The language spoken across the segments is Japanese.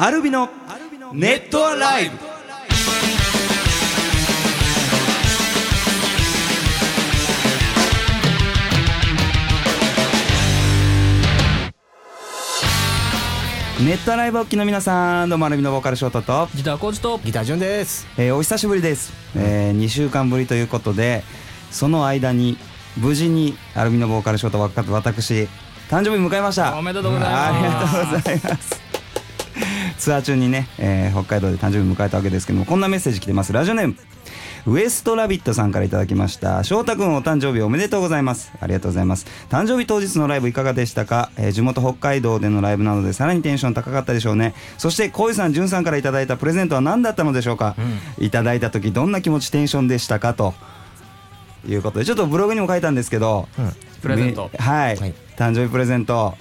アルビのネットアライブ。ネットアライブおっきの皆さんどうもアルビのボーカルショートと、ギターコーチと。ギター順です。えーお久しぶりです、え2週間ぶりということでその間に無事にアルビのボーカルショートわか私誕生日迎えました。おめでとうございます。ありがとうございますツアー中にね、えー北海道で誕生日迎えたわけですけどもこんなメッセージ来てます。ラジオネームウエストラビットさんからいただきました。翔太くんお誕生日おめでとうございます。ありがとうございます。誕生日当日のライブいかがでしたか、えー地元北海道でのライブなのでさらにテンション高かったでしょうね。そして小井さん潤さんからいただいたプレゼントは何だったのでしょうか、いただいた時どんな気持ちテンションでしたか？ということでちょっとブログにも書いたんですけど、プレゼント。めはい、はい。誕生日プレゼント。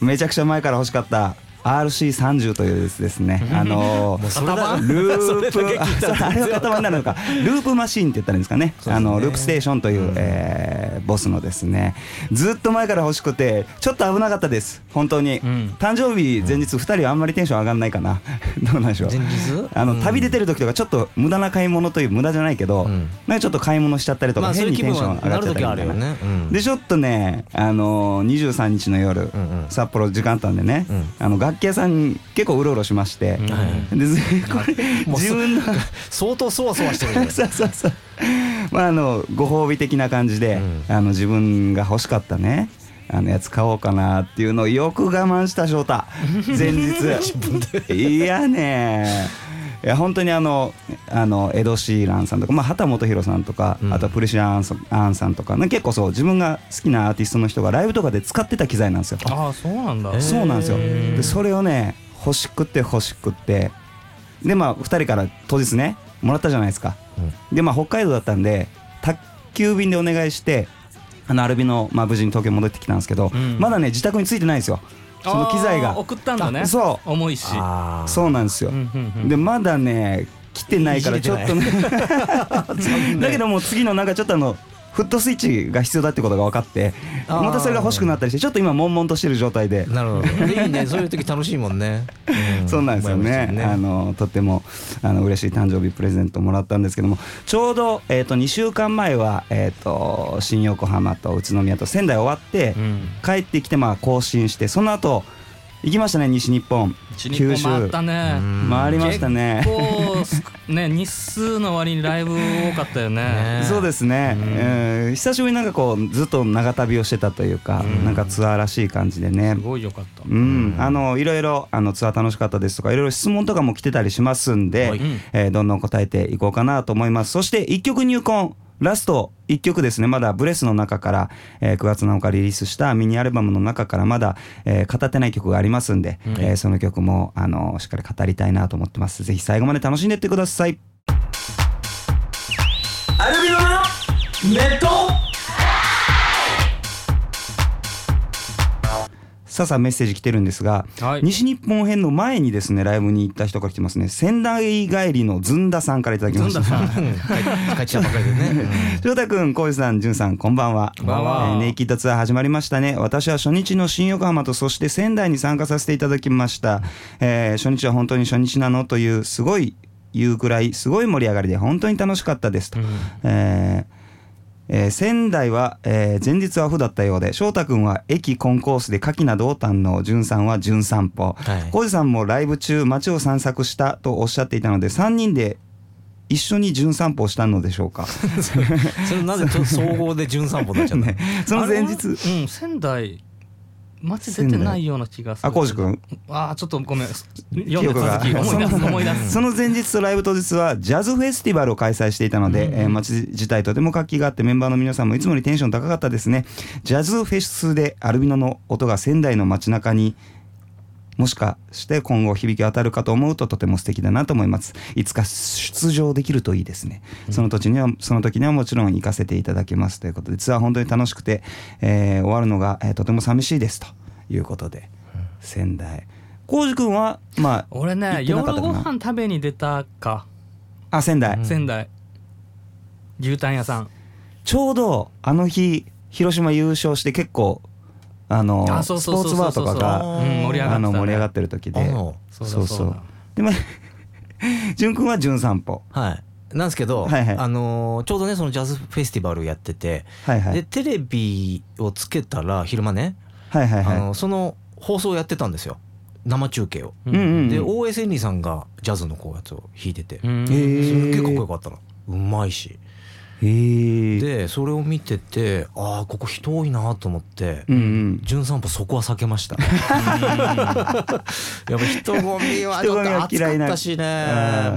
めちゃくちゃ前から欲しかった RC30 というですねあのループあれは型番になるのかループマシーンって言ったらいいんですかねあのループステーションという、うんえーボスのですねずっと前から欲しくてちょっと危なかったです本当に、ん誕生日前日2人はあんまりテンション上がんないかなどうなんでしょうあの、うん旅出てる時とかちょっと無駄な買い物という無駄じゃないけど、うんなんかちょっと買い物しちゃったりとか、変にテンション上がっちゃったりみたいななる時あるよね。うんでちょっとね、あのー、23日の夜、札幌時間あったんでね、うんあの楽器屋さん結構うろうろしまして、うん。でずこれもう自分の相当そわそわしてる。そうそうそう。まああのご褒美的な感じで、うん。あの自分が欲しかったねあのやつ買おうかなっていうのをよく我慢した翔太。前日。いやねいや本当にあのあのエド・シーランさんとか、まあ、畑基博さんとか、うん。あとプレシアン・アンさんとか、ね、結構そう自分が好きなアーティストの人がライブとかで使ってた機材なんですよ。ああそうなんだ。えー。そうなんですよ。でそれをね欲しくって欲しくって。でまあ2人から当日ねもらったじゃないですか。でまあ北海道だったんで宅急便でお願いしてあのアルビの、まあ、無事に東京戻ってきたんですけど、うん。まだね自宅についてないんですよその機材が。送ったんだね。あそう。重いし。そうなんですよ、うんうんうん。でまだね来てないからちょっとね。だけどもう次のなんかちょっとあのフットスイッチが必要だってことが分かってまたそれが欲しくなったりしてちょっと今悶々としてる状態でなるほど。でいいね。そういう時楽しいもんね。そうなんですよね。あのとってもあの嬉しい誕生日プレゼントもらったんですけども、ちょうどえっ、と2週間前はえっ、と新横浜と宇都宮と仙台終わって、うん帰ってきてまあ更新して、その後行きましたね西日本、西日本回ったね。うん。回りましたね。結構すね日数の割にライブ多かったよね。ね。そうですね、うん。えー久しぶりになんかこうずっと長旅をしてたというか、うん。なんかツアーらしい感じでね。すごいよかった。うん、あのいろいろあのツアー楽しかったですとかいろいろ質問とかも来てたりしますんで、はい。えーどんどん答えていこうかなと思います。そして1曲入魂ラスト1曲ですね。まだブレスの中から、えー9月7日リリースしたミニアルバムの中からまだ、えー語ってない曲がありますんで、えーその曲もあのしっかり語りたいなと思ってます。ぜひ最後まで楽しんでってください。アルビノのネットさあさあメッセージ来てるんですが、はい西日本編の前にですねライブに行った人から来てますね仙台帰りのずんださんからいただきましたずんださんうん帰帰っちゃうばかりでね。翔太くん、こうじさん、じゅんさん、こんばんは。こんばんはえーネイキッドツアー始まりましたね。私は初日の新横浜とそして仙台に参加させていただきました。えー初日は本当に初日なのという、すごい言うくらい、すごい盛り上がりで本当に楽しかったですと。えーえー仙台は、えー前日はオフだったようで翔太君は駅コンコースで牡蠣などを堪能潤さんは潤散歩。はい。浩二、さんもライブ中街を散策したとおっしゃっていたので3人で一緒に潤散歩をしたのでしょうか。それなぜ総合で純散歩になっちゃったの？その前日。うん仙台街出てないような気がする。あ浩二君。ああちょっとごめん。読ん記憶が。で続き思い出す 思い出す。その前日とライブ当日はジャズフェスティバルを開催していたので、えー街自体とても活気があってメンバーの皆さんもいつもよりテンション高かったですね。ジャズフェスでアルビノの音が仙台の街中にもしかして今後響き渡るかと思うととても素敵だなと思います。いつか出場できるといいですね。その時にはその時にはもちろん行かせていただきますということでツアー本当に楽しくて、えー終わるのが、えーとても寂しいですということで、仙台。浩二君はまあ俺ね夜ご飯食べに出たか。あ仙台、仙台。牛タン屋さん。ちょうどあの日広島優勝して結構あのスポーツバーとかがうん盛り上がってたね。あの盛り上がってる時で。そうだそうでも潤くんは潤散歩はい。なんですけど、はいはい。あのーちょうどねそのジャズフェスティバルやってて、はいはい。でテレビをつけたら昼間ね、はいはいあのはその放送をやってたんですよ。生中継を。いうんうん。でうん OS エンリーさんがジャズのこうやつを弾いてて、うん。えすっげえーかっこよかったのうまいしでそれを見ててああここ人多いなと思ってうんうん「じゅん散歩」そこは避けました。やっぱ人混みはちょっと暑かったしね。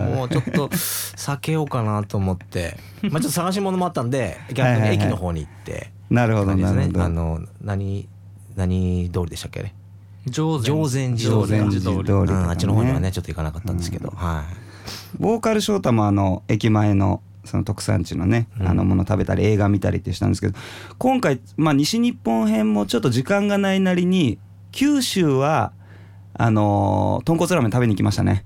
うんもうちょっと避けようかなと思って。まあちょっと探し物もあったんで逆にはいはいはい。駅の方に行って。なるほ感じですね。どなるほど。あの何何通りでしたっけね上上善寺上善寺通り。うんあっちの方にはねちょっと行かなかったんですけど、はい。ボーカル翔太もあの駅前のその特産地のね、うん。あのもの食べたり映画見たりってしたんですけど今回、まあ、西日本編もちょっと時間がないなりに九州はあのー豚骨ラーメン食べに行きましたね、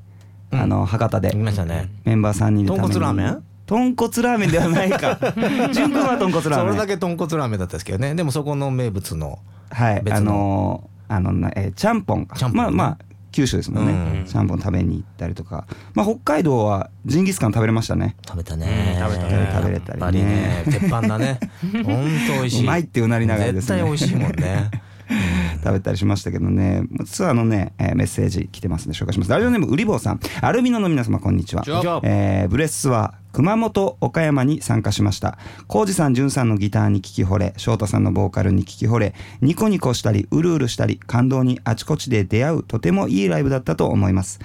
うん。あの博多で。行きましたね。メンバー3人で豚骨ラーメン？豚骨ラーメンではないか。潤君は豚骨ラそーメン。れだけ豚骨ラーメンだったんですけどね。でもそこの名物のはい。あのーあのなえーちゃんぽんか。ちゃんぽんね。まあまあ九州ですもんね、うん。ちゃんぽん食べに行ったりとか、まあ、北海道はジンギスカン食べれましたね。食べたね。うん食べたね。食べれたりね。ね鉄板だね。ほんと美味しい。うまいってうなりながらですね。絶対美味しいもんね。食べたりしましたけどね。ツアーのね、えーメッセージ来てますんで紹介します。ラジオネームうりぼうさん。アルビノの皆様こんにちは。えーブレスツアー熊本岡山に参加しました。浩二さん潤さんのギターに聴き惚れ翔太さんのボーカルに聴き惚れニコニコしたりうるうるしたり感動にあちこちで出会うとてもいいライブだったと思います。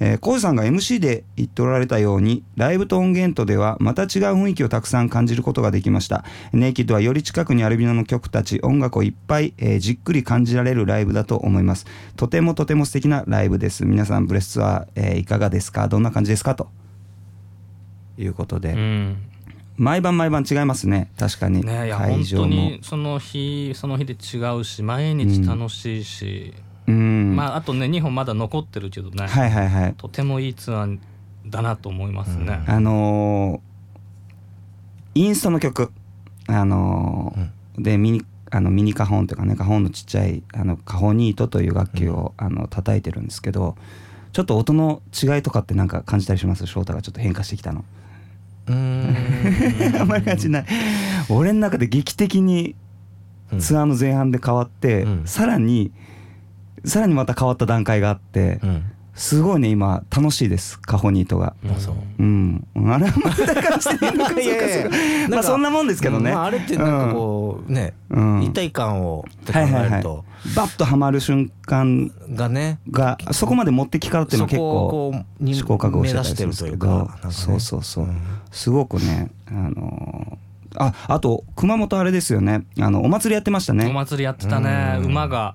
えー、浩二さんが MC で言っておられたようにライブと音源とではまた違う雰囲気をたくさん感じることができました。ネイキッドはより近くにアルビノの曲たち音楽をいっぱい、えーじっくり感じられるライブだと思います。とてもとても素敵なライブです。皆さんブレスツアー、えーいかがですか？どんな感じですか？と。いうことで、うん。毎晩毎晩違いますね。確かに、ねいや本会場も。当にその日その日で違うし毎日楽しいし、うん、まああとね2本まだ残ってるけどね、はいはいはい。とてもいいツアーだなと思いますね、あのーインストの曲。あのーでミニあのミニカホンというかねカホンのちっちゃいあのカホニートという楽器を、あの叩いてるんですけどちょっと音の違いとかってなんか感じたりします？翔太がちょっと変化してきたのうーん。あんまり感じない。俺の中で劇的にうん。ツアーの前半で変わって、うん。さらにさらにまた変わった段階があって、うんすごいね今楽しいですカホニートが。あそう。うん、あれはまた感じていいのかそうか。いやいまあそんなもんですけどね。まあ、あれってなんかこうね、うん。一体感をって考はいはいはい。えると、バッとはまる瞬間がねがそこまで持ってき方っていうのは結構こうに試行錯誤してるというするんですけどそうそうそう、うん。すごくねあのーああと熊本あれですよね。あのお祭りやってましたおね祭りやってたね。うん。馬が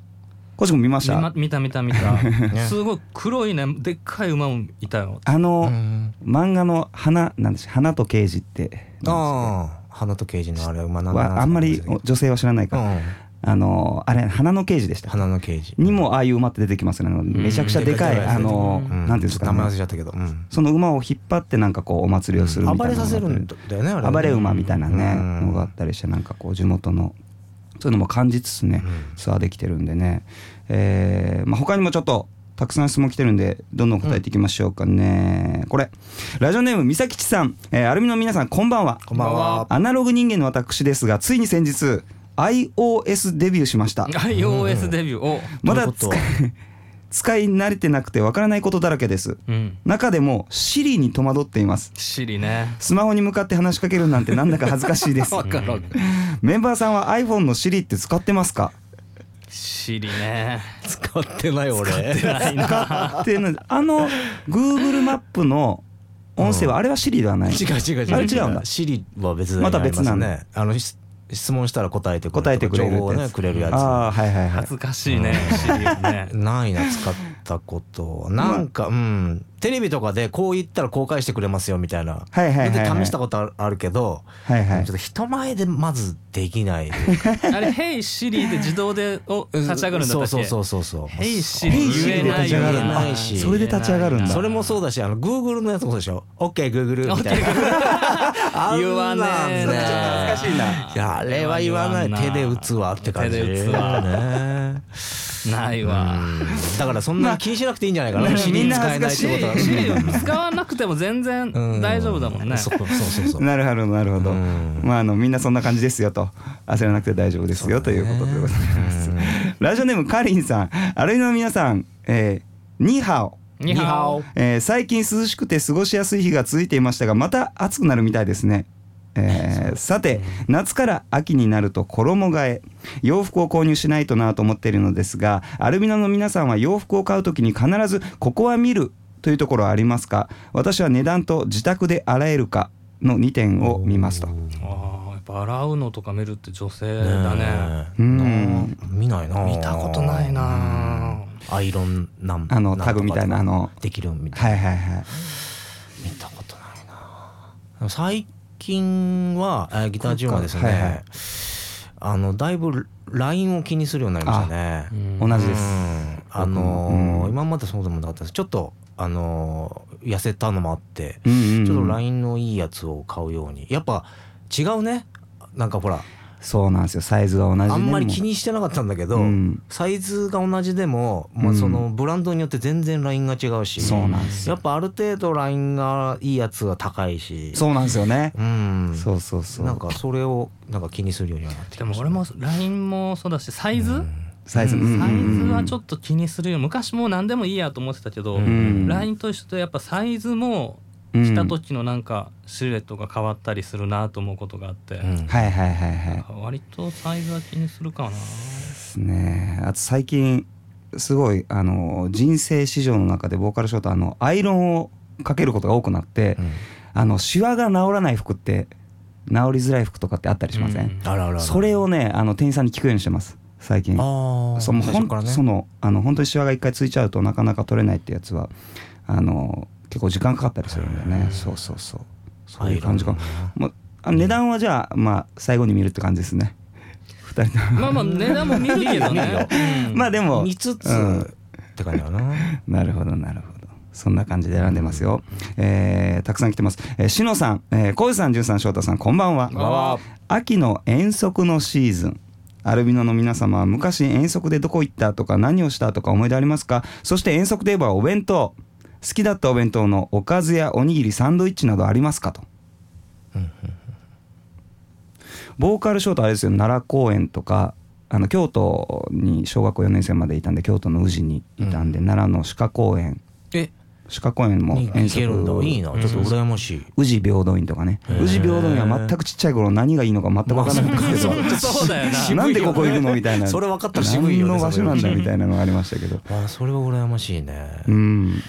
コシ君見ました、見た見た見た。すごい黒いねでっかい馬もいたよ。あの、うん。漫画の花なんです花と刑事って。ああ花と刑事のあれ馬なんはあんまり女性は知らないから、うん。あのあれ花の刑事でした花の刑事。にもああいう馬って出てきますよねめちゃくちゃでかい、うんあの、うん。なんていうんですか、名前忘ね、れちゃったけど、うん。その馬を引っ張ってなんかこうお祭りをするみたいな暴れさせるんだよねあれね。暴れ馬みたいなね、うん。のがあったりしてなんかこう地元のそういうのも感じつつね、うん。ツアーできてるんでね、えーまあ、他にもちょっとたくさん質問来てるんでどんどん答えていきましょうかね、これラジオネームみさきちさん、えーアルミの皆さんこんばんは。こんばんは。アナログ人間の私ですがついに先日 iOS デビューしました。iOS デビュー。をまだ使い使い慣れてなくてわからないことだらけです。うん。中でも Siri に戸惑っています。シリね。スマホに向かって話しかけるなんてなんだか恥ずかしいです。メンバーさんは iPhone の Siri って使ってますか？シリね。使ってない俺。ないな。ってい。うのあの Google マップの音声はあれは Siri ではない。違う違う違う。あれ違うは別にまた別なんだ。ねあのし質問したら答えてくれる答えてくれる情報をねくれるやつ。ああはいはいはい。恥ずかしいね。シリね。ないな使っったことなんかうん。テレビとかでこう言ったら公開してくれますよみたいな。はいはいはいはい。で試したことあるけどはいはい。ちょっと人前でまずできない。あれ「ヘイシリ」で自動でお立ち上がるんだったっけ？そうそうそうそうそう。ヘイシリ言えないヘイシリで立ち上がるんだ。言えないしそれで立ち上がるんだ。それもそうだしあの Google のやつもそうでしょ？OKGoogle みたいな。言わねえな。ね懐かしいな。いやあれは言わない。手で打つわって感じ。手で打つわ。ねないわ。うん。だからそんなに気にしなくていいんじゃないかな、まあシリ使えないってことは。シリを使わなくても全然うん。大丈夫だもんね。そうそうそうそう。なるほどなるほど、うん。まああのみんなそんな感じですよと。焦らなくて大丈夫ですよ、ということでございます、ラジオネームかりんさん。アルミの皆さん、えー、ニーハオ。ニハオ。えー最近涼しくて過ごしやすい日が続いていましたがまた暑くなるみたいですね。えーさて夏から秋になると衣替え。洋服を購入しないとなと思っているのですがアルビノの皆さんは洋服を買うときに必ずここは見るというところはありますか？私は値段と自宅で洗えるか？の2点を見ますと。あーやっぱ洗うのとか見るって女性だね。うん。見ないな。見たことないな。アイロンなんあのタグみたいなあの。できるみたいな、はいはいはい。見たことないな。最近はえーギターチュはですね、はいはい。あのだいぶ LINE を気にするようになりましたね。うん。同じです。うん。あのーうん。今までそうでもなかったです。ちょっとあのー痩せたのもあって、うんうんうん。ちょっと LINE のいいやつを買うように。やっぱ違うね。なんかほらそうなんですよ。サイズが同じでも。あんまり気にしてなかったんだけど、うん。サイズが同じでも、まあ、うんそのブランドによって全然ラインが違うし、そうなんですよ。やっぱある程度ラインがいいやつが高いし。そうなんですよね。うん。そうそうそう。なんかそれをなんか気にするようにはなってきました。でも俺も LINE もそうだしサイズ？サイズ、うん。サイズはちょっっと気にするよ。昔もう何でもいいやと思ってたけど、うん。LINE と一緒でやっぱサイズもと着た時のなんかシルエットが変わったりするなと思うことがあって、うんはいはいはいはい。割とサイズは気にするかなですね。あと最近すごいあの人生史上の中でボーカルショートあのアイロンをかけることが多くなって、うんあのシワが治らない服って治りづらい服とかってあったりしません？うんあらあらあらそれをねあの店員さんに聞くようにしてます最近。ああそのほんねそのあの本当にシワが一回ついちゃうとなかなか取れないってやつはあの結構時間かかったりするんだよね。そうそうそう。そういう感じかな。もうあ値段はじゃあまあ最後に見るって感じですね。二人とも。まあまあ値段も見るけどね、うんまあでも見つつ、うんって感じだななるほどなるほど。そんな感じで選んでますよ。えーたくさん来てます。えー、しのさん、えー、こうさん、じゅんさん、翔太さん、こんばんは。こんばんは秋の遠足のシーズン。アルビノの皆様は昔遠足でどこ行ったとか何をしたとか思い出ありますか？そして遠足といえばお弁当。好きだったお弁当のおかずやおにぎり、サンドイッチなどありますかと。ボーカルショートあれですよ奈良公園とかあの京都に小学校4年生までいたんで京都の宇治にいたんで、奈良の鹿公園。え？鹿公園もに遠行けるんだ足いいな。ちょっと羨ましい。宇治平等院とかね。宇治平等院は全くちっちゃい頃何がいいのか全く分からなかったけど、そうだよな。なんでここ行くのみたいな。それ分かった。ら渋いよね何の場所なんだみたいなのがありましたけど。あそれは羨ましいね、うん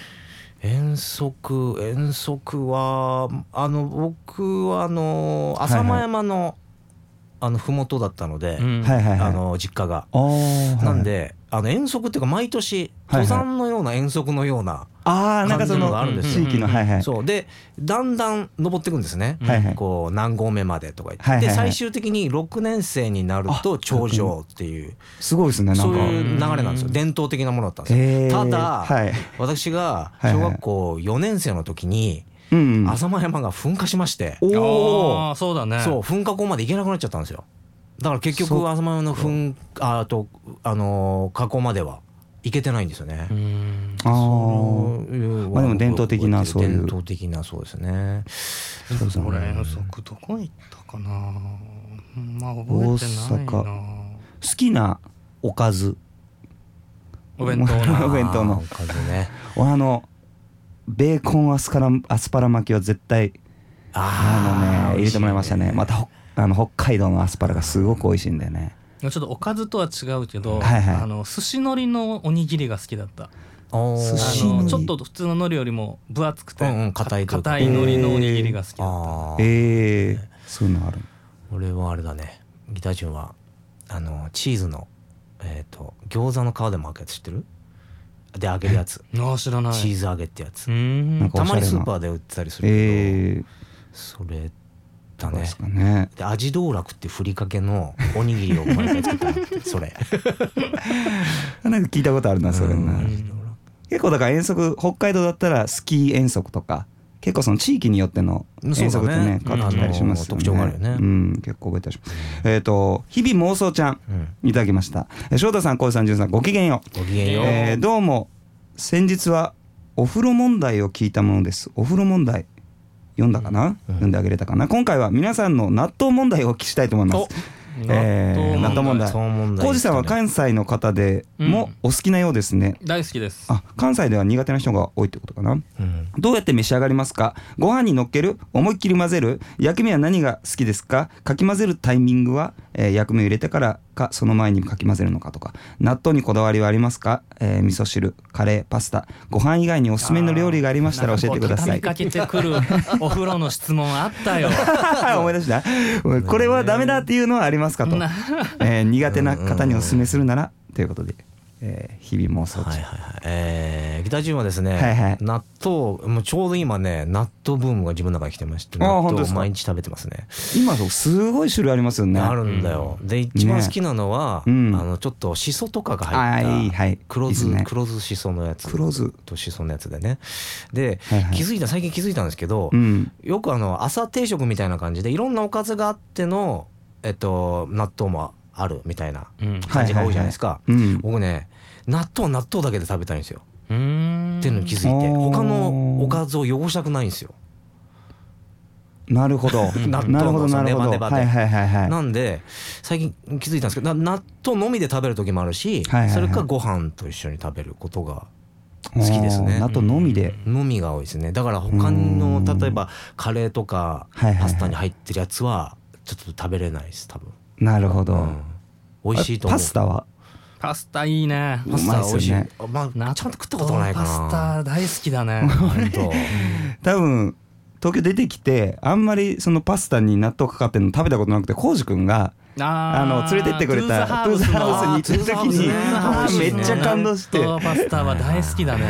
遠足遠足はあの僕はあの浅間山の、あの麓だったので、うん。はいはいはい。あの実家が、あーなんであの遠足っていうか毎年登山のような遠足のような、ああなんかそ感じののがあるんですよ。地域のはいはい。そう。でだんだん登っていくんですね、はいはい。こう何合目までとか言って、はいはいはい。で最終的に6年生になると頂上っていう。すごいですねなんそうかいう流れなんですよ。伝統的なものだったんですよ、ただ、はい。私が小学校4年生の時にうんうん。浅間山が噴火しまして、おおそうだね。そう噴火口まで行けなくなっちゃったんですよだから結局浅間山の噴ああとあのー火口ままでは行けてないんですよね、うん。あまあでも伝統的なそういう。伝統的なそうですね。そうそう。俺遠足どこ行ったかな。まあ覚えてない大な阪。好きなおかず。お弁当な。お弁当の。おかずね。俺あのベーコンアスカラアスパラ巻きは絶対あのね入れてもらいましたね。またほあの北海道のアスパラがすごく美味しいんだよね。ちょっとおかずとは違うけど、はいはい。あの寿司海苔のおにぎりが好きだった。寿司ちょっと普通の海苔よりも分厚くてうんうん硬い硬い海苔のおにぎりが好きだった、ええそういうのある俺はあれだね。ギターチューンはあのチーズのえっ、と餃子の皮で巻くやつ知ってる？で揚げるやつ。ああ知らない。チーズ揚げってやつ。うーん。なんかたまにスーパーで売ってたりするけど、えー、それだね。どうですかねで味道楽ってふりかけのおにぎりを毎回作ってもらってそれ。なんか聞いたことあるなそれな、うん結構だから遠足北海道だったらスキー遠足とか結構その地域によっての遠足ってねね変わってたりしますよね、特徴があるよね。うん。結構覚えたりします、えっ、と日々妄想ちゃんうん。いただきました。え翔太さん浩司さん潤さんごきげんよう。ごきげんよう、えーどうも先日はお風呂問題を聞いたものです。お風呂問題読んだかな、読んであげれたかな？今回は皆さんの納豆問題をお聞きしたいと思います。えー納豆問題。浩司さんは関西の方でもお好きなようですね、大好きです。あ関西では苦手な人が多いってことかな？うん。どうやって召し上がりますか？ご飯に乗っける？思いっきり混ぜる？薬味は何が好きですか？かき混ぜるタイミングは、えー薬味を入れてからかその前にかき混ぜるのかとか納豆にこだわりはありますか、えー味噌汁カレーパスタ。ご飯以外におすすめの料理がありましたら教えてください。かけてくる お風呂の質問あったよ。思い出した？これはダメだっていうのはありますかと、なえー苦手な方におすすめするならということで、えー日々妄想中、はいはいはい。えー、ギタージュンはですね、はいはい。納豆もうちょうど今ね納豆ブームが自分の中に来てまして納豆を本当ですか？毎日食べてますね。今そうすごい種類ありますよね。あるんだよ、で一番好きなのは、うん。あのちょっとしそとかがはい入ったはい。黒酢、黒酢しそのやつ。黒酢。としそのやつでね。で、はいはい。気づいた最近気づいたんですけど、うん。よくあの朝定食みたいな感じでいろんなおかずがあっての、えっと、納豆もあるみたいなうん。感じが多いじゃないですか、うん。僕ね納豆は納豆だけで食べたいんですよ。うーん。っていうのに気づいて。他のおかずを汚したくないんですよ。なるほど。納豆のなるほどそのなるほど。ネバネバで。はいはいはいはい。なんで最近気づいたんですけどな納豆のみで食べる時もあるし、はいはいはい。それかご飯と一緒に食べることが好きですね。あとのみで、のみが多いですね。だから他のうん。例えばカレーとかパスタに入ってるやつはちょっと食べれないです多分、なるほど、うん。美味しいと思う。パスタは？パスタいいね。パスタは美味しい、うまあまあちゃんと食ったことないかな。パスタ大好きだね。本当。多分東京出てきてあんまりそのパスタに納豆かかってるの食べたことなくて浩司君がああの連れてってくれたトゥーズハウスに行った時にめっちゃ感動して。納豆パスタは大好きだね。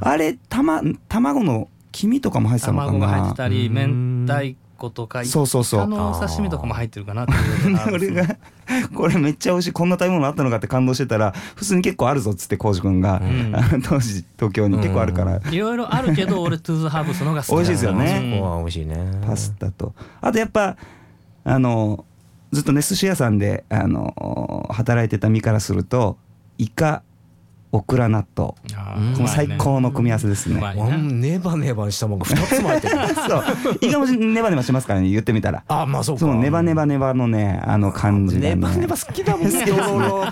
あれたま卵の黄身とかも入ってたのかな。卵が入ってたりうん。明太子とかそうそうそう。イカのお刺身とかも入ってるかなっていう。のがある 俺が。これめっちゃ美味しい。こんな食べ物あったのかって感動してたら普通に結構あるぞっつって浩司君が、ん。あの当時東京に結構あるから、いろいろあるけど俺トゥーズハーブスのが好き美味しいですよね。美味しいね。パスタと。あとやっぱあのずっとね寿司屋さんであの働いてた身からするとイカオクラ納豆。この最高の組み合わせですね。ネバネバしたもんが2つも入ってる。そう。イカもネバネバしますからね言ってみたら。あまあそうか。そうネバネバネバのねあの感じがね。ネバネバ好きだもんね好きですね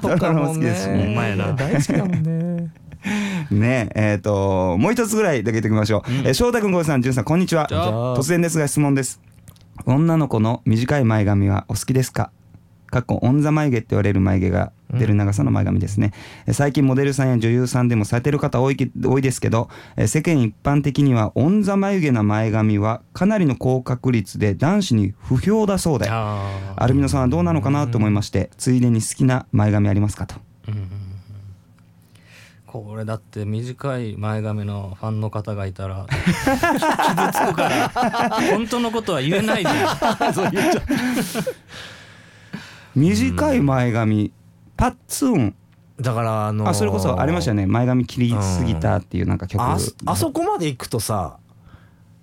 とかも好きですしね 大好きだもんね。ねえっ、ともう一つぐらいだけ言っておきましょう、えー翔太君浩司さん潤さんこんにちは。突然ですが質問です。女の子の短い前髪はお好きですか？かっこオンザ眉毛って言われる眉毛が出る長さの前髪ですね、えー最近モデルさんや女優さんでもされてる方多いけ多いですけど、えー世間一般的にはオンザ眉毛な前髪はかなりの高確率で男子に不評だそうで。アルミノさんはどうなのかなと思いましてついでに好きな前髪ありますかと。これだって短い前髪のファンの方がいたら 傷つくから本当のことは言えないじゃ 短い前髪パッツン。だからあのーあそれこそありましたよね。前髪切りすぎたっていうなんか曲。ああそこまで行くとさ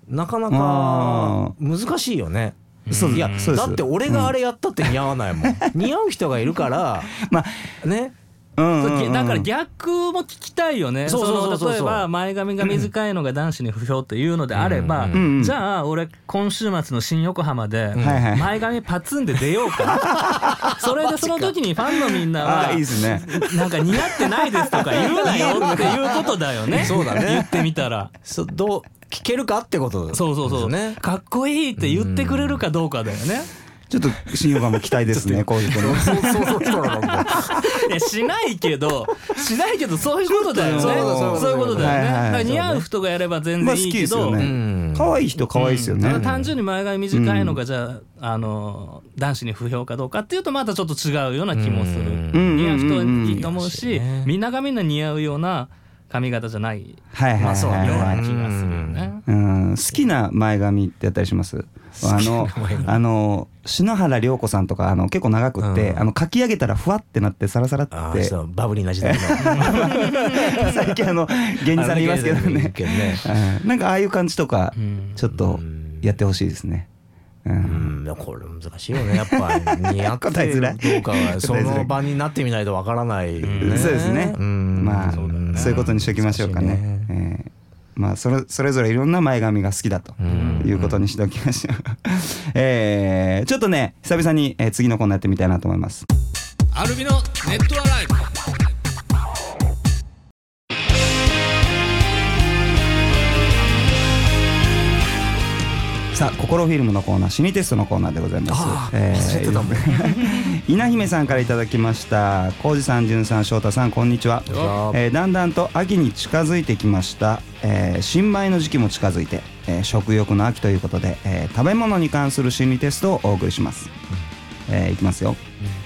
なかなあか難しいよね。そういやだって俺があれやったって似合わないもん。似合う人がいるから まあねうんだから逆も聞きたいよね。そうそうそうそうの例えば前髪が短いのが男子に不評っていうのであれば、じゃあ俺今週末の新横浜で前髪パツンで出ようか。それでその時にファンのみんなあはいいですねなんか似合ってないですとか言うなよっていうことだよね。そうだね言ってみたら。そどう聞けるかってことそうそうそう。かっこいいって言ってくれるかどうかだよね。ちょっと新横浜期待ですね浩司君の。そうそうそうしたらなんかしないけどしないけどそういうことだよね。そういうことだよね、はいはいだから似合う人がやれば全然いいけど、可愛い人可愛いですよね。単純に前髪短いのがじゃあ,、あの男子に不評かどうかっていうとまたちょっと違うような気もする、うん。似合う人はいいと思うし、うん。みん。ながみんな似合うような髪型じゃないはいはいまあそうねはいはいような気がするよね。うん。好きな前髪ってやったりします？あのあの篠原涼子さんとかあの結構長くって、うん。あの書き上げたらふわってなってサラサラって。バブリーな時代の。最近あの芸人さんにいますけどね。なんかああいう感じとかうん。ちょっとやってほしいですね。ううん。ん、これ難しいよね。やっぱ似合ってどうかは その場になってみないとわからない、ん。そうですね。うん。まあそういうことにしておきましょうかね。ねえーまあそれそれぞれいろんな前髪が好きだとうんいうことにしておきましょう。えーちょっとね久々に、えー次のコーナーやってみたいなと思います。アルビのネットアライブさあ心フィルムのコーナー心理テストのコーナーでございます。え忘れてたもん。ー 稲姫さんからいただきました。浩二さん、潤さん、翔太さん、こんにちは。えーだんだんと秋に近づいてきました、えー新米の時期も近づいて、えー食欲の秋ということで、えー食べ物に関する心理テストをお送りします、えーいきますよ、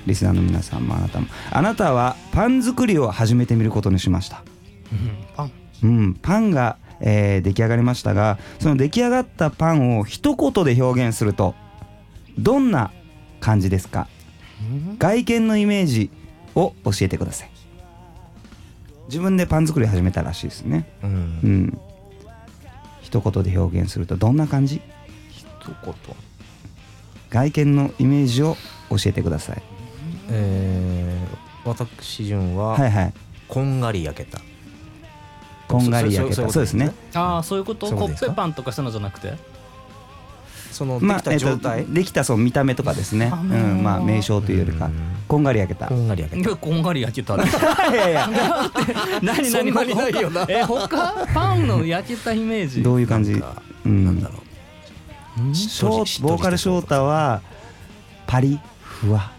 リスナーの皆さんもあなたも。あなたはパン作りを始めてみることにしました。パン。うん、パンが、えー出来上がりましたがその出来上がったパンを一言で表現するとどんな感じですか？外見のイメージを教えてください。自分でパン作り始めたらしいですね。うん。うん。一言で表現するとどんな感じ？一言。外見のイメージを教えてください。えー、私潤は、はいはい。こんがり焼けたこんがり焼けた。そうですね。ああそういうこと？コッペパンとかしたのじゃなくて？そのできたまあえできたそう見た目とかですね。あうもうんまあ名称というよりかうん。こんがり焼けた。こんがり焼けた。いやこんがり焼けた。いやいや。何そんないよな。他 え他？パンの焼けたイメージ。どういう感じ？なんかうん。なんだろう。ショーボーカル翔太はパリふわ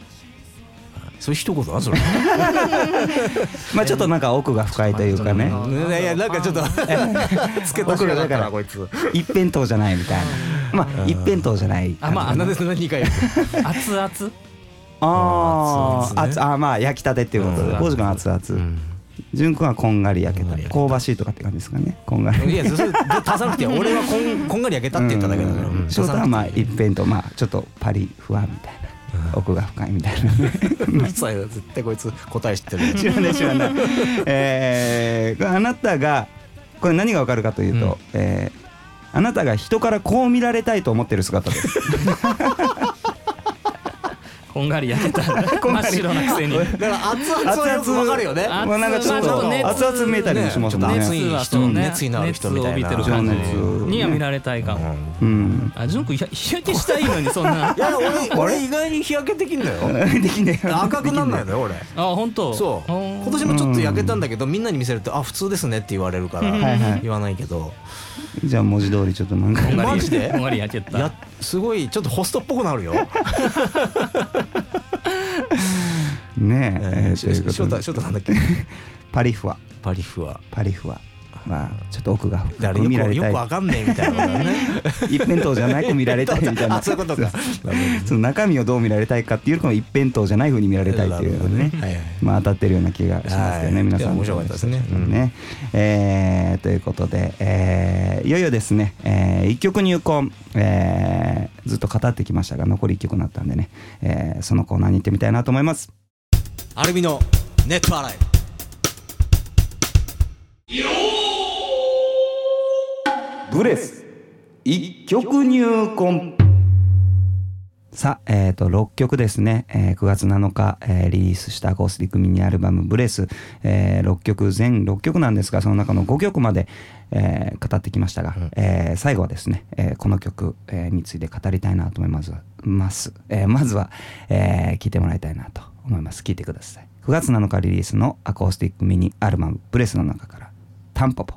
それ一言なそれ。まあちょっとなんか奥が深いというかね。いやいやなんかちょっと つけた僕らだからこいつ。一辺倒じゃないみたいな。まあ一辺倒じゃないあまあなんでそんな2回熱々？あー熱あまあ焼きたてっていうことで。うん。浩司君は熱々。潤君はこんがり焼けた。こん。がり焼けた香ばしいとかって感じですかね。こんがり。いやそれ足さなくていい。俺はこんこんがり焼けたって言っただけだから。翔太はまあ一辺倒。まあちょっとパリふわみたいな奥が深いみたいな うるさいよ絶対こいつ答え知ってる 知らない知らない。えー、あなたがこれ何がわかるかというと、うんえーあなたが人からこう見られたいと思ってる姿です。こんがり焼けた。真っ白なくせに。だから熱々はよくわかるよね。熱々もうなんかちょっとまあ熱々見えたりもしますね。ね。ちょっと熱い熱はそうね熱意のある人みたいな熱を帯びてる感じ情熱には見られたいかも。うん。あジュン君日焼けしたいのにそんな。あいや俺 俺意外に日焼けできんだよ。できねえよ赤くなんないのよ俺。本当？そう。うん今年もちょっと焼けたんだけどみんなに見せるとあ普通ですねって言われるからはいはい。言わないけど。じゃあ文字通りちょっとなんか。マジで？こんがり焼けた。やすごいちょっとホストっぽくなるよねえ、えー翔太翔太なんだっけ？パリフワパリフは。パリフワまあちょっと奥が深く見られたい。くよくわかんねえみたいなね。一辺倒じゃなく見られたいみたいな。あ そういうことか。その中身をどう見られたいかっていうよりも一辺倒じゃない風に見られたいっていうのでねはいはいまあ当たってるような気がしますよね、はい皆さん面白かったですね。うんね。えーということで、えーいよいよですね、え1曲入魂、えーずっと語ってきましたが残り1曲になったんでね、えーそのコーナーに行ってみたいなと思いますアルミのネット洗い。ブレス。一曲入魂。さあ、えー、と6曲ですね、えー9月7日、えーリリースしたアコースティックミニアルバム「ブレス」えー6曲全6曲なんですがその中の5曲まで、えー語ってきましたが、えー最後はですね、えーこの曲、えーについて語りたいなと思います。ます、えーまずは、えー聞いてもらいたいなと思います。聞いてください。9月7日リリースのアコースティックミニアルバム「ブレス」の中から「タンポポ」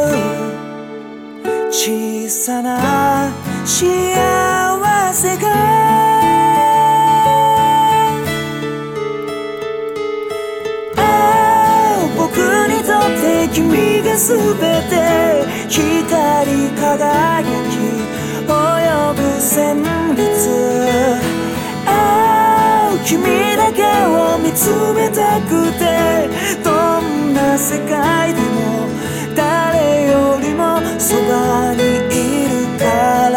う小さな幸せがああ僕にとって君が全て光り輝き及ぶ旋律ああ君だけを見つめたくてどんな世界でそばにいるから。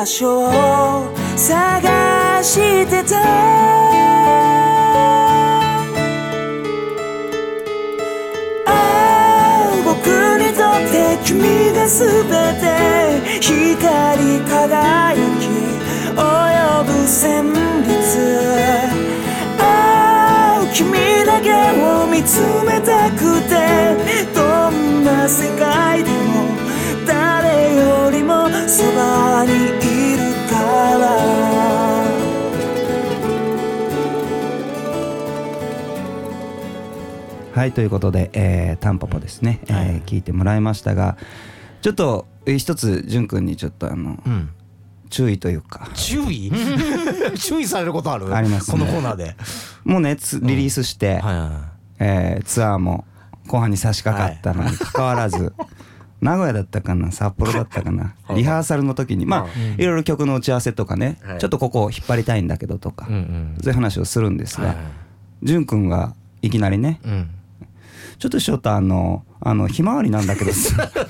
場所を探してた僕にとって君が全て光り輝き及ぶ旋律。君だけを見つめたくてどんな世界でも誰よりもそばにはいということで、えー、タンポポですね、えーはい聞いてもらいましたがちょっとえー一つ潤くんにちょっとあの、うん。注意というか。注意？注意されることある？ありますね。このコーナーで。もうねつリリースして、はいはいえーツアーも後半に差し掛かったのにかかわらず、名古屋だったかな？札幌だったかな？リハーサルの時に。まあいろいろ曲の打ち合わせとかね、はい。ちょっとここを引っ張りたいんだけどとか、うんうん。そういう話をするんですがはい。はい潤くんがいきなりねうんちょっと翔太あのあのひまわりなんだけどさ。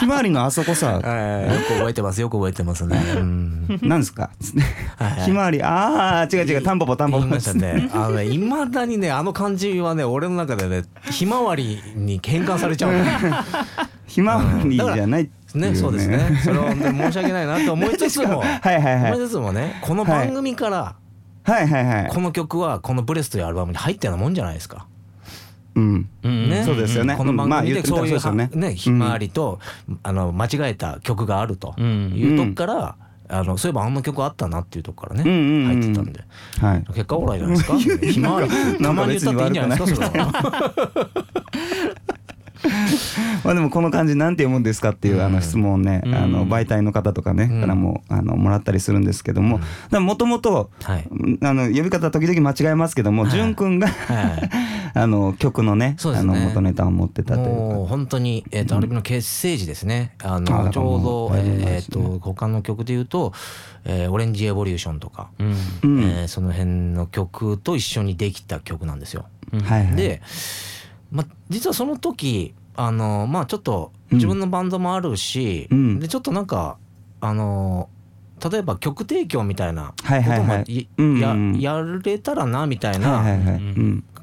ひまわりのあそこさ。はいよく覚えてますよく覚えてますね。うん。なんですか？つってはいはい。ひまわり。ああ違う違う。タンポポタンポポ。ましたね。あのね、いまだにね、あの漢字はね、俺の中でね、ひまわりに変換されちゃうの。ひまわりじゃないね、そうですね。それは申し訳ないなと思いつつも、はいはいはい。思いつつもね、この番組から、はいはいはい。この曲はこのブレスというアルバムに入ったようなもんじゃないですか。うん。ね、そうですよね。この番まあ組でそういうね。ね、ひまわりと、あの間違えた曲があるとうん。いうとこから、あのそういえばあんな曲あったなっていうとこからね、入ってたんで。はい。結果オーライじゃないですか？ひまわりたまに言ったっていいんじゃないですか。それは。まあでもこの漢字なんて読むんですかっていうあの質問をね、うん。あの媒体の方とかね、うん。からもあのもらったりするんですけども、もともと呼び方時々間違えますけども、はい。潤くんがはい。あの曲のねあの元ネタを持ってたというもうか。本当に、えー、とアルビの結成時ですね、あのちょうど、えー、と他の曲で言うと、えーオレンジエボリューション」とか、うえーその辺の曲と一緒にできた曲なんですよ。はいはい、で、ま、実はその時あのまあちょっと自分のバンドもあるし、うん。でちょっとなんかあの例えば曲提供みたいなことはいはい。もややれたらなみたいな、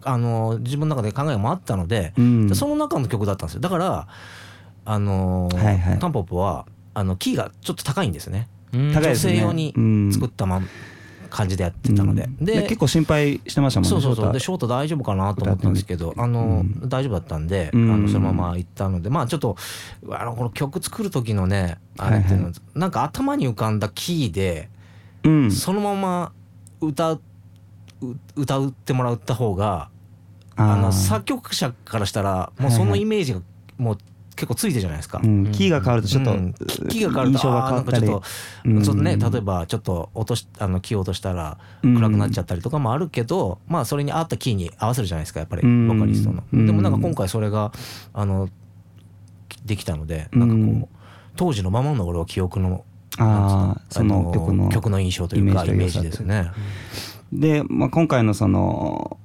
あの自分の中で考えもあったので、うん。でその中の曲だったんですよ。だからあのーはいはい。タンポポはあのキーがちょっと高いんですね。うん高いですね。女性用に作ったまん感じでやってたので、うん。で結構心配してましたもんねそうそうそう。で翔ショート大丈夫かなと思ったんですけどあの、大丈夫だったんで、うん。あのそのまま行ったのでまあちょっとあのこの曲作る時のねあれっていうのは、なんか頭に浮かんだキーで太うん。そのまま歌うう歌ってもらった方があの作曲者からしたらもうそのイメージがもう結構ついてるじゃないですか。うん、キーが変わるとちょっと、うん。キキーが変わると印象が変わったり。ちょっと、うん。ちょっとね例えばちょっと落としあのキーを落としたらうん。暗くなっちゃったりとかもあるけど、まあそれに合ったキーに合わせるじゃないですかやっぱりうん。ボーカリストの。うん。でもなんか今回それがあのできたのでなんかこう、うん当時のままの俺は記憶のあそのの曲の曲の印象というかイメージですね。で、まあ、今回のその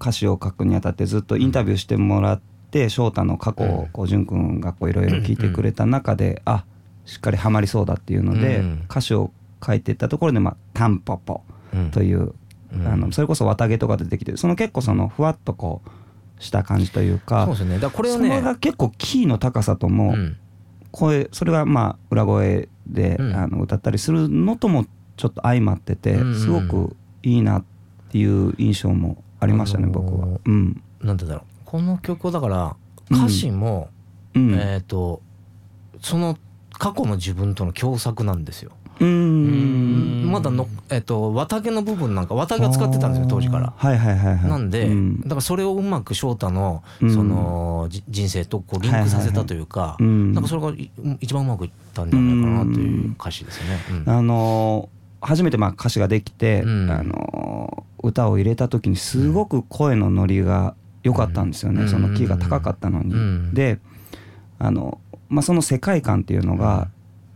歌詞を書くにあたってずっとインタビューしてもらって翔太の過去をこう潤君がこういろいろ聞いてくれた中で、あしっかりハマりそうだっていうので、うん歌詞を書いていったところで「まあ、タンポポうん」といううん。あのそれこそ綿毛とか出てきてその結構そのふわっとこうした感じというかそうですね。だこれをそねれが結構キーの高さとも、うん。声それがまあ裏声で、うん。あの歌ったりするのともちょっと相まってて、うんうんすごくいいなっていう印象もありましたね、あのー僕は。うん。なんてだろうこの曲をだから歌詞も、うん。えっ、とその過去の自分との共作なんですよ。ううん。んまだのえっ、と綿毛の部分なんか綿毛は使ってたんですよ当時から。はいはいはいはい。なんで、うん。だからそれをうまく翔太のうん。そのじ人生とこうリンクさせたというか、うん。なんかそれがい一番うまくいったんじゃないかなという歌詞ですね。うん。あのー初めてまあ歌詞ができて、うん。あのー歌を入れた時にすごく声の乗りが良かったんですよね、うん。そのキーが高かったのに。うん。であの、まあ、その世界観っていうのが、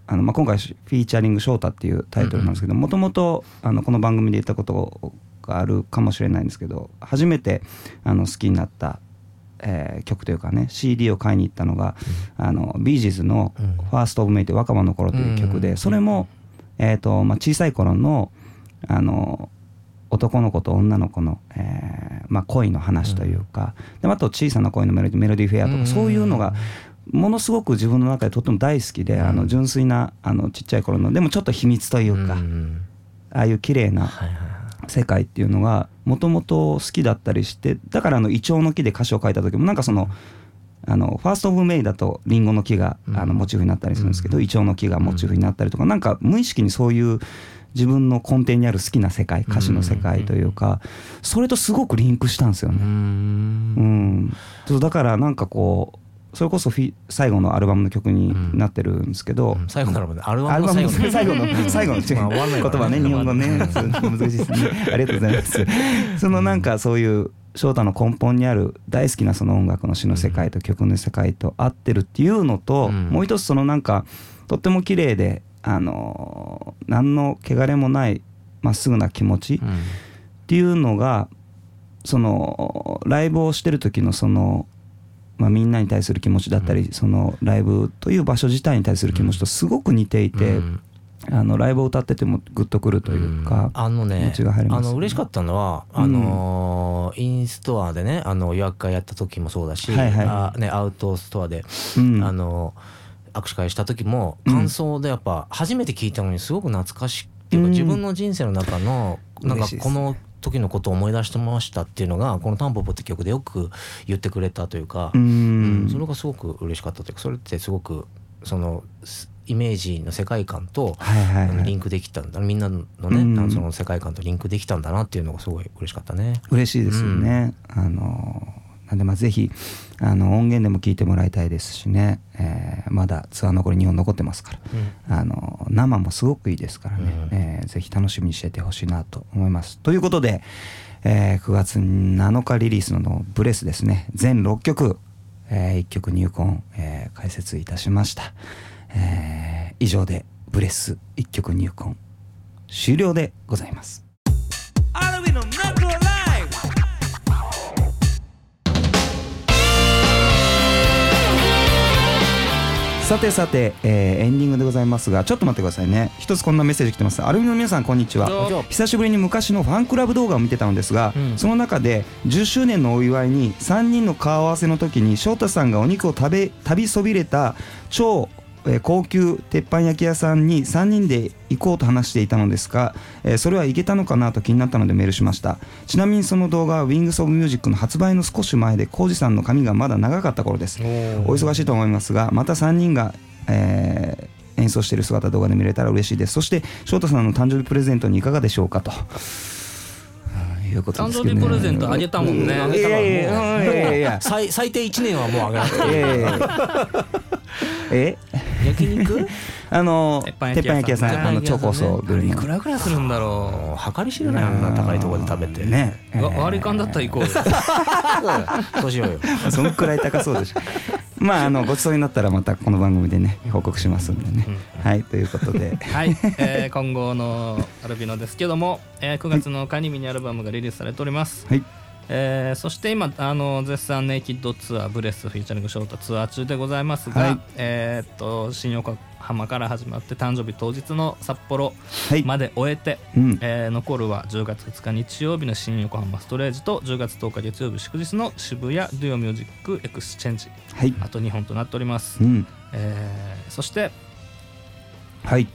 あのまあ、今回フィーチャリング「翔太」っていうタイトルなんですけどもともとこの番組で言ったことがあるかもしれないんですけど初めてあの好きになった、えー曲というかね CD を買いに行ったのが、あのビージーズのうん「ファースト・オブ・メイ」という若葉の頃という曲で、うん。それも、えーとまあ、小さい頃のあの男の子と女の子の、えーまあ、恋の話というか、であと小さな恋のメロディメロディーフェアとか、うん。そういうのがものすごく自分の中でとっても大好きで、あの純粋なあのちっちゃい頃のでもちょっと秘密というか、ん。ああいう綺麗な世界っていうのがもともと好きだったりしてだからあのイチョウの木で歌詞を書いた時もなんかそのあのファースト・オブ・メイだとリンゴの木がうん。あのモチーフになったりするんですけど、イチョウの木がモチーフになったりとかなんか無意識にそういう自分の根底にある好きな世界歌詞の世界というかそれとすごくリンクしたんですようね。うん。ん、そうだからなんかこうそれこそフィ最後のアルバムの曲になってるんですけど、うん。最後ならばねアルアバムルバムの最後の。最後の 言葉ね日本語ね。難しいですね。ありがとうございます。そのなんかそういう翔太の根本にある大好きなその音楽の詩の世界と曲の世界と合ってるっていうのと、うん。もう一つそのなんかとっても綺麗であのー何の汚れもないまっすぐな気持ちっうん。ていうのがそのライブをしてる時のその、まあ、みんなに対する気持ちだったり、そのライブという場所自体に対する気持ちとすごく似ていて、うん。あのライブを歌っててもグッとくるというか、あのねあの嬉しかったのは、うん。あのーインストアでねあの予約会やった時もそうだし、はいはい。あね、アウトストアで、うん。あの握手会した時もうん感想でやっぱ初めて聞いたのにすごく懐かしいっていう自分の人生の中のなんかこの時のことを思い出してましたっていうのがこの「タンポポ」って曲でよく言ってくれたというか、ううんんそれがすごく嬉しかったというかそれってすごくそのすイメージの世界観とリンクできたんだみんなのね、うん。その世界観とリンクできたんだなっていうのがすごい嬉しかったね。嬉しいですよね、あのなんでまあぜひあの音源でも聞いてもらいたいですしね、えーまだツアー残り2本残ってますから、あの生もすごくいいですからね、うん。えーぜひ楽しみにしててほしいなと思います。ということで、えー9月7日リリースのブレスですね。全6曲、え1曲入魂、えー解説いたしました、えー以上でブレス1曲入魂終了でございますさてさて、えーエンディングでございますがちょっと待ってくださいね。一つこんなメッセージ来てます。アルミの皆さんこんにちは。久しぶりに昔のファンクラブ動画を見てたのですが、うん。その中で10周年のお祝いに3人の顔合わせの時に翔太さんがお肉を食べ旅そびれた超えー高級鉄板焼き屋さんに3人で行こうと話していたのですが、えーそれは行けたのかなと気になったのでメールしました。ちなみにその動画は Wings of Music の発売の少し前で浩二さんの髪がまだ長かった頃です。お忙しいと思いますがまた3人が、えー演奏している姿動画で見れたら嬉しいです。そして翔太さんの誕生日プレゼントにいかがでしょうかと。うんいうこと誕ですね。生日プレゼントあげたもんね。あげたからもう最最低1年はもうあげなくてえ焼肉？あの鉄板焼き屋さんあの超高層ビルのいくらぐらいするんだろもう計り知れないあんな高いところで食べて。ね。割り勘だったら行こうよ。そうしようよ。そんくらい高そうでしょ。まああのごちそうになったらまたこの番組でね報告しますんでね、はいということで。はい、えー今後のアルビノですけども、えー9月のカニミニアルバムがリリースされております。はい。えーそして今あの絶賛 Naked Tour ブレス featuring Short Tour 中でございますが、はい。えーっと新横浜から始まって誕生日当日の札幌はい。まで終えて、うん。えー残るは10月2日日曜日の新横浜 Strage と10月10日月曜日祝日の渋谷 duo Music Exchange はいあと2本となっております、うんえーそして、はい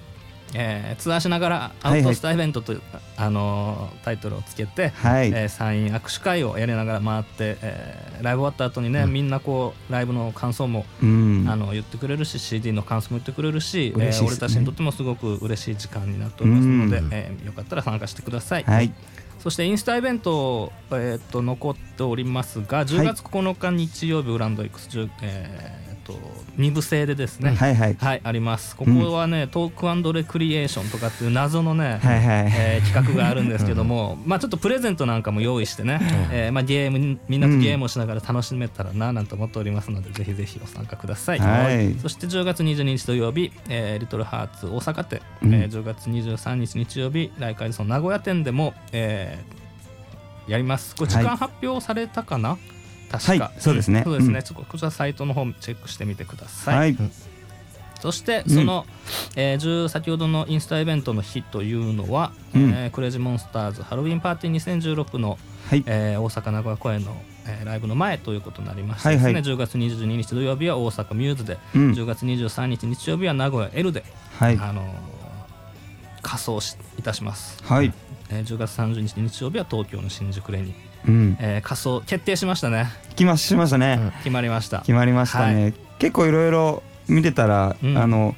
えーツアーしながらアウトストアイベントという、あのータイトルをつけて、はい。えーサイン握手会をやりながら回って、えーライブ終わった後にね、みんなこうライブの感想も、うん。あの言ってくれるし CD の感想も言ってくれるしねえー俺たちにとってもすごく嬉しい時間になっておりますので、うん。えーよかったら参加してください、はい。そしてインスタイベント、えーっと残っておりますが10月9日日曜日グランド X、10えーっと2部制でですね、はいはい。はい、あります。ここはね、トークレクリエーションとかっていう謎のね、はいはい。えー企画があるんですけども、まあちょっとプレゼントなんかも用意してね、えーまあゲームみんなとゲームをしながら楽しめたらななんて思っておりますので、ぜひぜひお参加ください。はい。そして10月22日土曜日、えーリトルハーツ大阪店、うん。えー10月23日日曜日、来会その名古屋店でも、えーやります。これ時間発表されたかな、確か、はいそうですね。ん。そうですね、うん。ちょっとこちらサイトの方チェックしてみてください。はい。そしてその、えー10先ほどのインスタイベントの日というのは、うん。えークレイジーモンスターズハロウィンパーティー2016の、はい。えー大阪名古屋公演の、えーライブの前ということになりましてですね、はい。はい10月22日土曜日は大阪ミューズで、うん。10月23日日曜日は名古屋 L で、はい。あのー仮装しいたします、はい。えー10月30日日曜日は東京の新宿レに、うん。えー仮装決定しましたね。来ましましたね。決まりました。決まりましたね。結構いろいろ見てたらうん。あの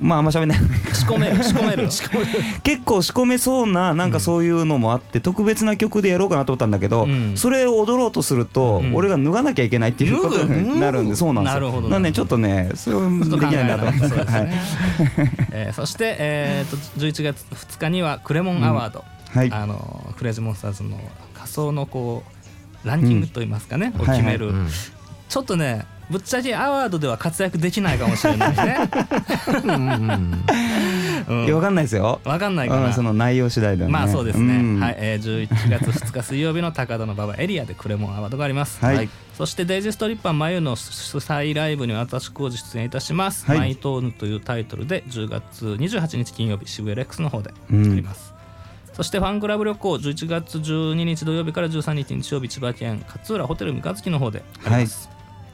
まああんま喋んない。仕込める仕込める。結構仕込めそうななんかそういうのもあって特別な曲でやろうかなと思ったんだけど、うん。それを踊ろうとすると、うん。俺が脱がなきゃいけないっていうことになるんでそうなんですよ。なるほど。なんでちょっとねそれはできないなと。思ってそえーそして、えー、と11月2日にはクレモンアワード、はい。あのクレイジーモンスターズの仮想のこうランキングといいますかね、を決める、うん。ちょっとねぶっちゃけアワードでは活躍できないかもしれないね、わかんないですよ、わかんないかな。うんその内容次第だよね。まあそうですね、ん。はい、えー、11月2日水曜日の高田の馬場エリアでクレモンアワードがあります、はい。そしてデイジーストリッパー眉の主催ライブに私工事出演いたします、はい。マイトーヌというタイトルで10月28日金曜日渋谷レックスの方であうん。ります、そしてファンクラブ旅行11月12日土曜日から13日日曜日千葉県勝浦ホテル三日月の方であります、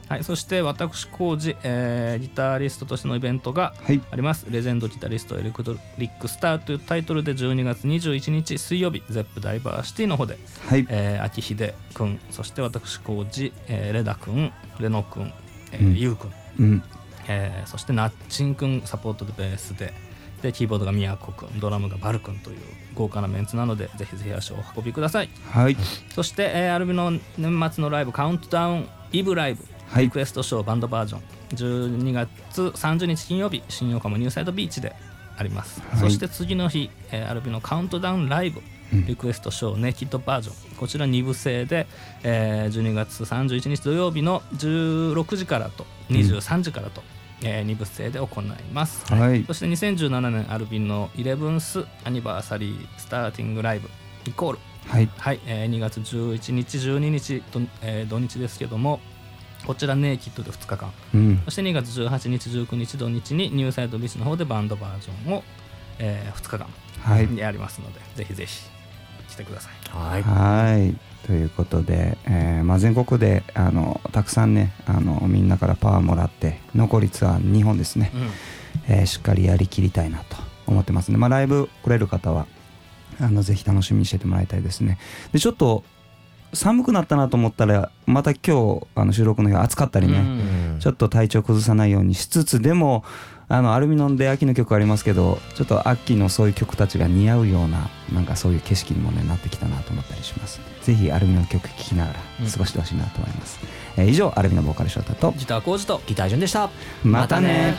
はい。そして私工事、えーギタリストとしてのイベントがはいあります。レジェンドギタリストエレクトリックスターというタイトルで12月21日水曜日ゼップダイバーシティの方で、はい。えー秋秀くんそして私工事、えーレダくんレノくん、えうん。ー、ゆうくん、うん。えーそしてナッチンくんサポートでベースででキーボードが宮古くんドラムがバルくんという豪華なメンツなのでぜひぜひ足をお運びください。はい。そして、えーアルビの年末のライブカウントダウンイブライブはい。リクエストショーバンドバージョン12月30日金曜日新横浜ニューサイドビーチであります、はい。そして次の日、えーアルビのカウントダウンライブうん。リクエストショーネキッドバージョン。こちら2部制で、えー12月31日土曜日の16時からと23時からと、え2部制で行います、はい。そして2017年アルビンの 11th アニバーサリースターティングライブイコール。はい。はい、えー2月11日12日と、えー土日ですけどもこちらネイキッドで2日間。うん。そして2月18日19日土日にニューサイドビーチの方でバンドバージョンを、え2日間はい。やりますので、ぜひぜひ来てください。はい。はい。ということで、えーまあ、全国であのたくさんねあのみんなからパワーもらって残りツアー2本ですね、えーしっかりやりきりたいなと思ってますんで、まあ、ライブ来れる方はあのぜひ楽しみにしててもらいたいですね。でちょっと寒くなったなと思ったらまた今日あの収録の日は暑かったりね、うん。ちょっと体調崩さないようにしつつでもあのアルミノンで秋の曲ありますけどちょっと秋のそういう曲たちが似合うようななんかそういう景色にもねなってきたなと思ったりしますぜひアルミノン曲聴きながら過ごしてほしいなと思います、えー以上アルミノンボーカルショータと。ギター工事とギター順でした。またね